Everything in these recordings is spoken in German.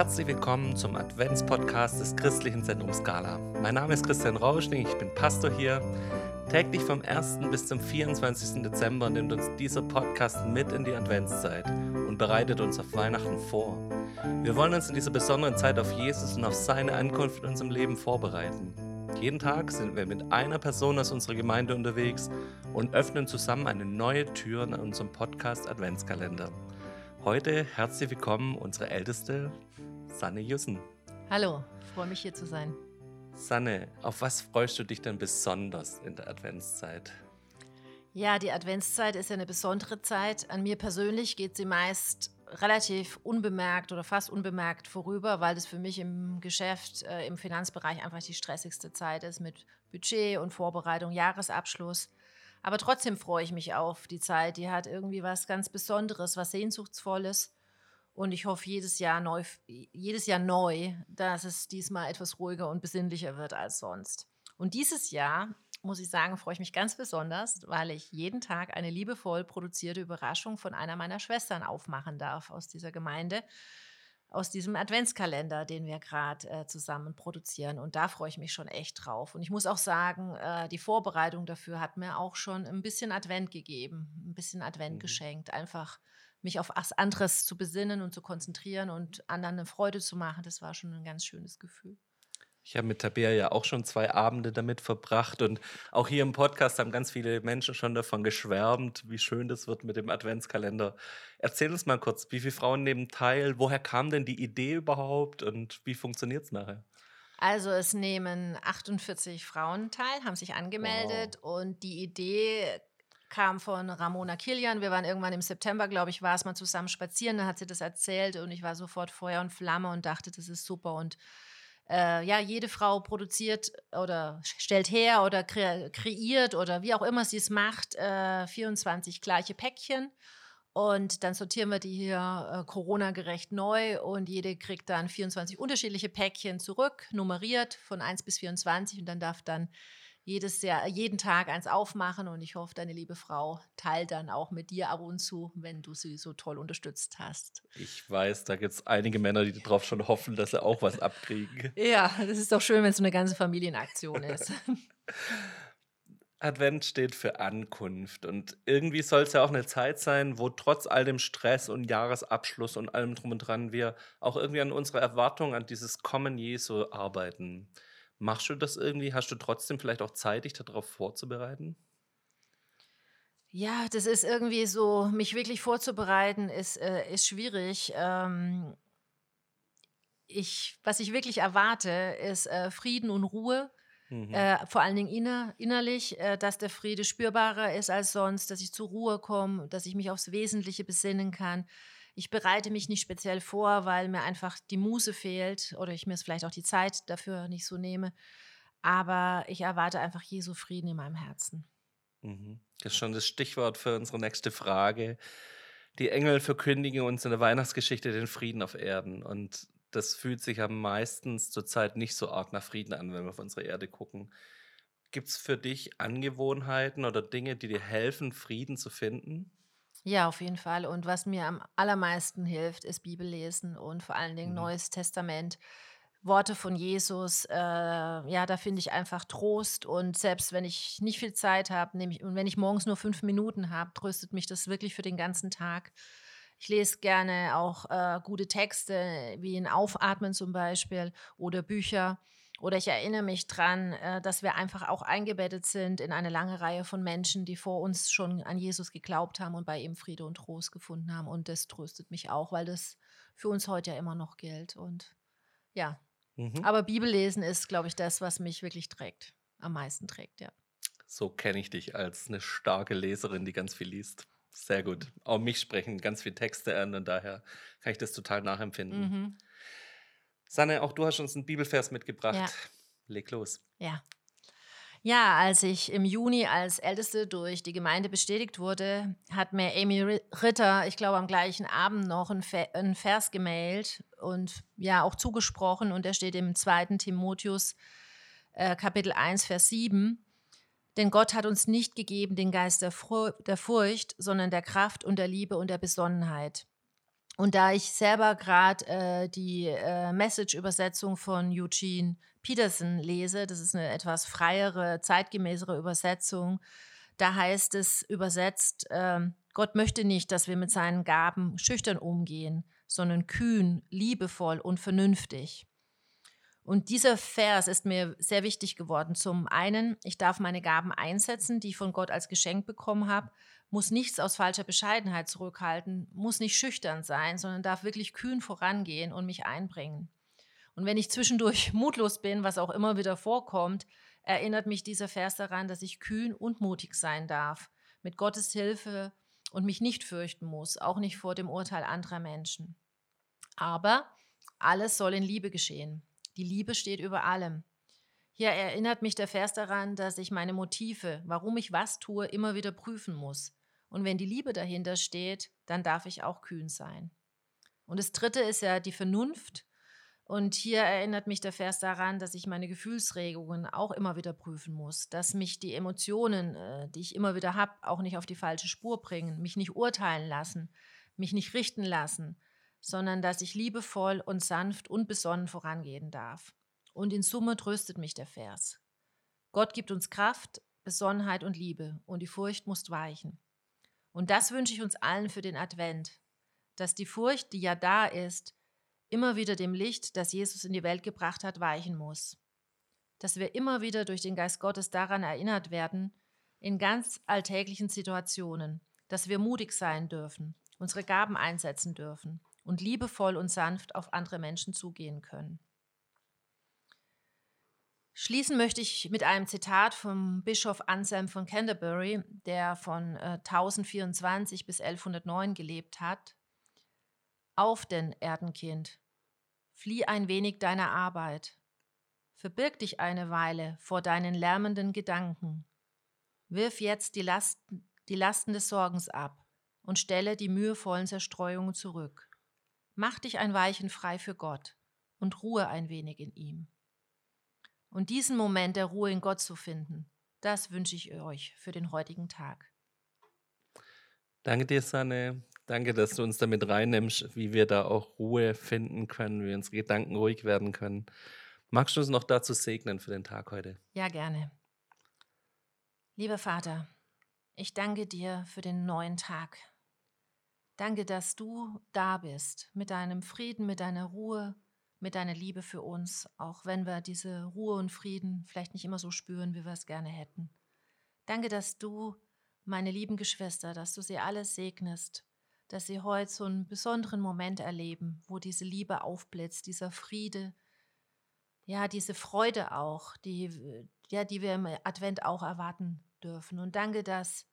Herzlich willkommen zum Adventspodcast des christlichen Zentrums Scala. Mein Name ist Christian Rauschning, ich bin Pastor hier. Täglich vom 1. bis zum 24. Dezember nimmt uns dieser Podcast mit in die Adventszeit und bereitet uns auf Weihnachten vor. Wir wollen uns in dieser besonderen Zeit auf Jesus und auf seine Ankunft in unserem Leben vorbereiten. Jeden Tag sind wir mit einer Person aus unserer Gemeinde unterwegs und öffnen zusammen eine neue Tür in unserem Podcast Adventskalender. Heute herzlich willkommen unsere Älteste, Sanne Jussen. Hallo, freue mich hier zu sein. Sanne, auf was freust du dich denn besonders in der Adventszeit? Ja, die Adventszeit ist ja eine besondere Zeit. An mir persönlich geht sie meist relativ unbemerkt oder fast unbemerkt vorüber, weil das für mich im Geschäft, äh, im Finanzbereich einfach die stressigste Zeit ist mit Budget und Vorbereitung, Jahresabschluss. Aber trotzdem freue ich mich auf die Zeit. Die hat irgendwie was ganz Besonderes, was Sehnsuchtsvolles. Und ich hoffe jedes Jahr neu, jedes Jahr neu, dass es diesmal etwas ruhiger und besinnlicher wird als sonst. Und dieses Jahr, muss ich sagen, freue ich mich ganz besonders, weil ich jeden Tag eine liebevoll produzierte Überraschung von einer meiner Schwestern aufmachen darf aus dieser Gemeinde aus diesem Adventskalender, den wir gerade äh, zusammen produzieren. Und da freue ich mich schon echt drauf. Und ich muss auch sagen, äh, die Vorbereitung dafür hat mir auch schon ein bisschen Advent gegeben, ein bisschen Advent mhm. geschenkt. Einfach mich auf was anderes zu besinnen und zu konzentrieren und anderen eine Freude zu machen. Das war schon ein ganz schönes Gefühl. Ich habe mit Tabea ja auch schon zwei Abende damit verbracht und auch hier im Podcast haben ganz viele Menschen schon davon geschwärmt, wie schön das wird mit dem Adventskalender. Erzähl uns mal kurz, wie viele Frauen nehmen teil? Woher kam denn die Idee überhaupt und wie funktioniert es nachher? Also es nehmen 48 Frauen teil, haben sich angemeldet wow. und die Idee kam von Ramona Kilian. Wir waren irgendwann im September, glaube ich, war es mal zusammen spazieren. Dann hat sie das erzählt und ich war sofort Feuer und Flamme und dachte, das ist super und äh, ja, jede Frau produziert oder stellt her oder kre kreiert oder wie auch immer sie es macht, äh, 24 gleiche Päckchen. Und dann sortieren wir die hier äh, Corona-gerecht neu und jede kriegt dann 24 unterschiedliche Päckchen zurück, nummeriert von 1 bis 24 und dann darf dann jedes Jahr, jeden Tag eins aufmachen und ich hoffe, deine liebe Frau teilt dann auch mit dir ab und zu, wenn du sie so toll unterstützt hast. Ich weiß, da gibt es einige Männer, die darauf schon hoffen, dass sie auch was abkriegen. Ja, das ist doch schön, wenn es so eine ganze Familienaktion ist. Advent steht für Ankunft und irgendwie soll es ja auch eine Zeit sein, wo trotz all dem Stress und Jahresabschluss und allem drum und dran wir auch irgendwie an unsere Erwartung an dieses Kommen Jesu arbeiten. Machst du das irgendwie? Hast du trotzdem vielleicht auch Zeit, dich darauf vorzubereiten? Ja, das ist irgendwie so, mich wirklich vorzubereiten, ist, äh, ist schwierig. Ähm, ich, was ich wirklich erwarte, ist äh, Frieden und Ruhe. Mhm. Äh, vor allen Dingen inner, innerlich, äh, dass der Friede spürbarer ist als sonst, dass ich zur Ruhe komme, dass ich mich aufs Wesentliche besinnen kann, ich bereite mich nicht speziell vor, weil mir einfach die Muße fehlt oder ich mir vielleicht auch die Zeit dafür nicht so nehme. Aber ich erwarte einfach Jesu Frieden in meinem Herzen. Mhm. Das ist schon das Stichwort für unsere nächste Frage. Die Engel verkündigen uns in der Weihnachtsgeschichte den Frieden auf Erden. Und das fühlt sich ja meistens zurzeit nicht so arg nach Frieden an, wenn wir auf unsere Erde gucken. Gibt es für dich Angewohnheiten oder Dinge, die dir helfen, Frieden zu finden? Ja, auf jeden Fall. Und was mir am allermeisten hilft, ist Bibellesen und vor allen Dingen Mhm. Neues Testament. Worte von Jesus, äh, ja, da finde ich einfach Trost. Und selbst wenn ich nicht viel Zeit habe, und wenn ich morgens nur fünf Minuten habe, tröstet mich das wirklich für den ganzen Tag. Ich lese gerne auch äh, gute Texte, wie in Aufatmen zum Beispiel oder Bücher. Oder ich erinnere mich dran, äh, dass wir einfach auch eingebettet sind in eine lange Reihe von Menschen, die vor uns schon an Jesus geglaubt haben und bei ihm Friede und Trost gefunden haben. Und das tröstet mich auch, weil das für uns heute ja immer noch gilt. Und ja, mhm. aber Bibellesen ist, glaube ich, das, was mich wirklich trägt, am meisten trägt, ja. So kenne ich dich als eine starke Leserin, die ganz viel liest. Sehr gut. Auch mich sprechen ganz viele Texte an und daher kann ich das total nachempfinden. Mhm. Sanne, auch du hast uns einen Bibelvers mitgebracht. Ja. Leg los. Ja. Ja, als ich im Juni als Älteste durch die Gemeinde bestätigt wurde, hat mir Amy Ritter, ich glaube am gleichen Abend noch einen Vers gemailt und ja auch zugesprochen und der steht im 2. Timotheus äh, Kapitel 1, Vers 7. Denn Gott hat uns nicht gegeben den Geist der, Furcht, sondern der Kraft und der Liebe und der Besonnenheit. Und da ich selber gerade äh, die äh, Message-Übersetzung von Eugene Peterson lese, das ist eine etwas freiere, zeitgemäßere Übersetzung, da heißt es übersetzt, äh, Gott möchte nicht, dass wir mit seinen Gaben schüchtern umgehen, sondern kühn, liebevoll und vernünftig. Und dieser Vers ist mir sehr wichtig geworden. Zum einen, ich darf meine Gaben einsetzen, die ich von Gott als Geschenk bekommen habe, muss nichts aus falscher Bescheidenheit zurückhalten, muss nicht schüchtern sein, sondern darf wirklich kühn vorangehen und mich einbringen. Und wenn ich zwischendurch mutlos bin, was auch immer wieder vorkommt, erinnert mich dieser Vers daran, dass ich kühn und mutig sein darf, mit Gottes Hilfe und mich nicht fürchten muss, auch nicht vor dem Urteil anderer Menschen. Aber alles soll in Liebe geschehen. Die Liebe steht über allem. Hier erinnert mich der Vers daran, dass ich meine Motive, warum ich was tue, immer wieder prüfen muss. Und wenn die Liebe dahinter steht, dann darf ich auch kühn sein. Und das Dritte ist ja die Vernunft. Und hier erinnert mich der Vers daran, dass ich meine Gefühlsregungen auch immer wieder prüfen muss, dass mich die Emotionen, äh, die ich immer wieder habe, auch nicht auf die falsche Spur bringen, mich nicht urteilen lassen, mich nicht richten lassen, sondern dass ich liebevoll und sanft und besonnen vorangehen darf. Und in Summe tröstet mich der Vers. Gott gibt uns Kraft, Besonnenheit und Liebe, und die Furcht muss weichen. Und das wünsche ich uns allen für den Advent, dass die Furcht, die ja da ist, immer wieder dem Licht, das Jesus in die Welt gebracht hat, weichen muss. Dass wir immer wieder durch den Geist Gottes daran erinnert werden, in ganz alltäglichen Situationen, dass wir mutig sein dürfen, unsere Gaben einsetzen dürfen und liebevoll und sanft auf andere Menschen zugehen können. Schließen möchte ich mit einem Zitat vom Bischof Anselm von Canterbury, der von äh, 1024 bis 1109 gelebt hat. Auf denn, Erdenkind, flieh ein wenig deiner Arbeit, verbirg dich eine Weile vor deinen lärmenden Gedanken, wirf jetzt die Lasten, die Lasten des Sorgens ab und stelle die mühevollen Zerstreuungen zurück. Mach dich ein Weichen frei für Gott und ruhe ein wenig in ihm. Und diesen Moment der Ruhe in Gott zu finden, das wünsche ich euch für den heutigen Tag. Danke dir, Sanne. Danke, dass du uns damit reinnimmst, wie wir da auch Ruhe finden können, wie unsere Gedanken ruhig werden können. Magst du uns noch dazu segnen für den Tag heute? Ja, gerne. Lieber Vater, ich danke dir für den neuen Tag. Danke, dass du da bist, mit deinem Frieden, mit deiner Ruhe, mit deiner Liebe für uns, auch wenn wir diese Ruhe und Frieden vielleicht nicht immer so spüren, wie wir es gerne hätten. Danke, dass du, meine lieben Geschwister, dass du sie alle segnest, dass sie heute so einen besonderen Moment erleben, wo diese Liebe aufblitzt, dieser Friede, ja, diese Freude auch, die, ja, die wir im Advent auch erwarten dürfen. Und danke, dass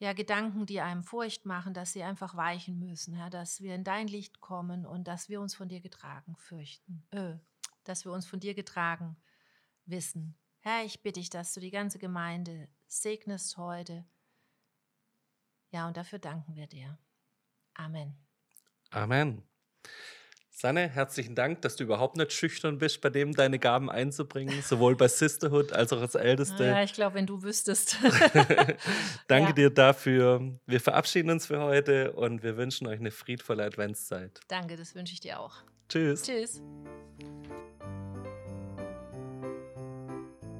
ja, Gedanken, die einem Furcht machen, dass sie einfach weichen müssen, ja, dass wir in dein Licht kommen und dass wir uns von dir getragen fürchten, äh, dass wir uns von dir getragen wissen. Herr, ich bitte dich, dass du die ganze Gemeinde segnest heute. Ja, und dafür danken wir dir. Amen. Amen. Sanne, herzlichen Dank, dass du überhaupt nicht schüchtern bist, bei dem deine Gaben einzubringen, sowohl bei Sisterhood als auch als Älteste. Ja, ich glaube, wenn du wüsstest. Danke ja. dir dafür. Wir verabschieden uns für heute und wir wünschen euch eine friedvolle Adventszeit. Danke, das wünsche ich dir auch. Tschüss. Tschüss.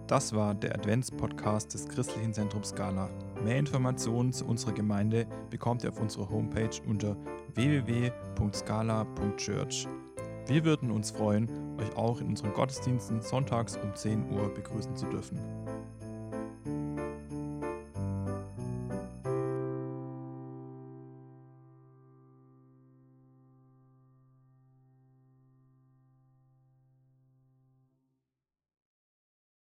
Das war der Adventspodcast des Christlichen Zentrums Scala. Mehr Informationen zu unserer Gemeinde bekommt ihr auf unserer Homepage unter www.scala.church. Wir würden uns freuen, euch auch in unseren Gottesdiensten sonntags um 10 Uhr begrüßen zu dürfen.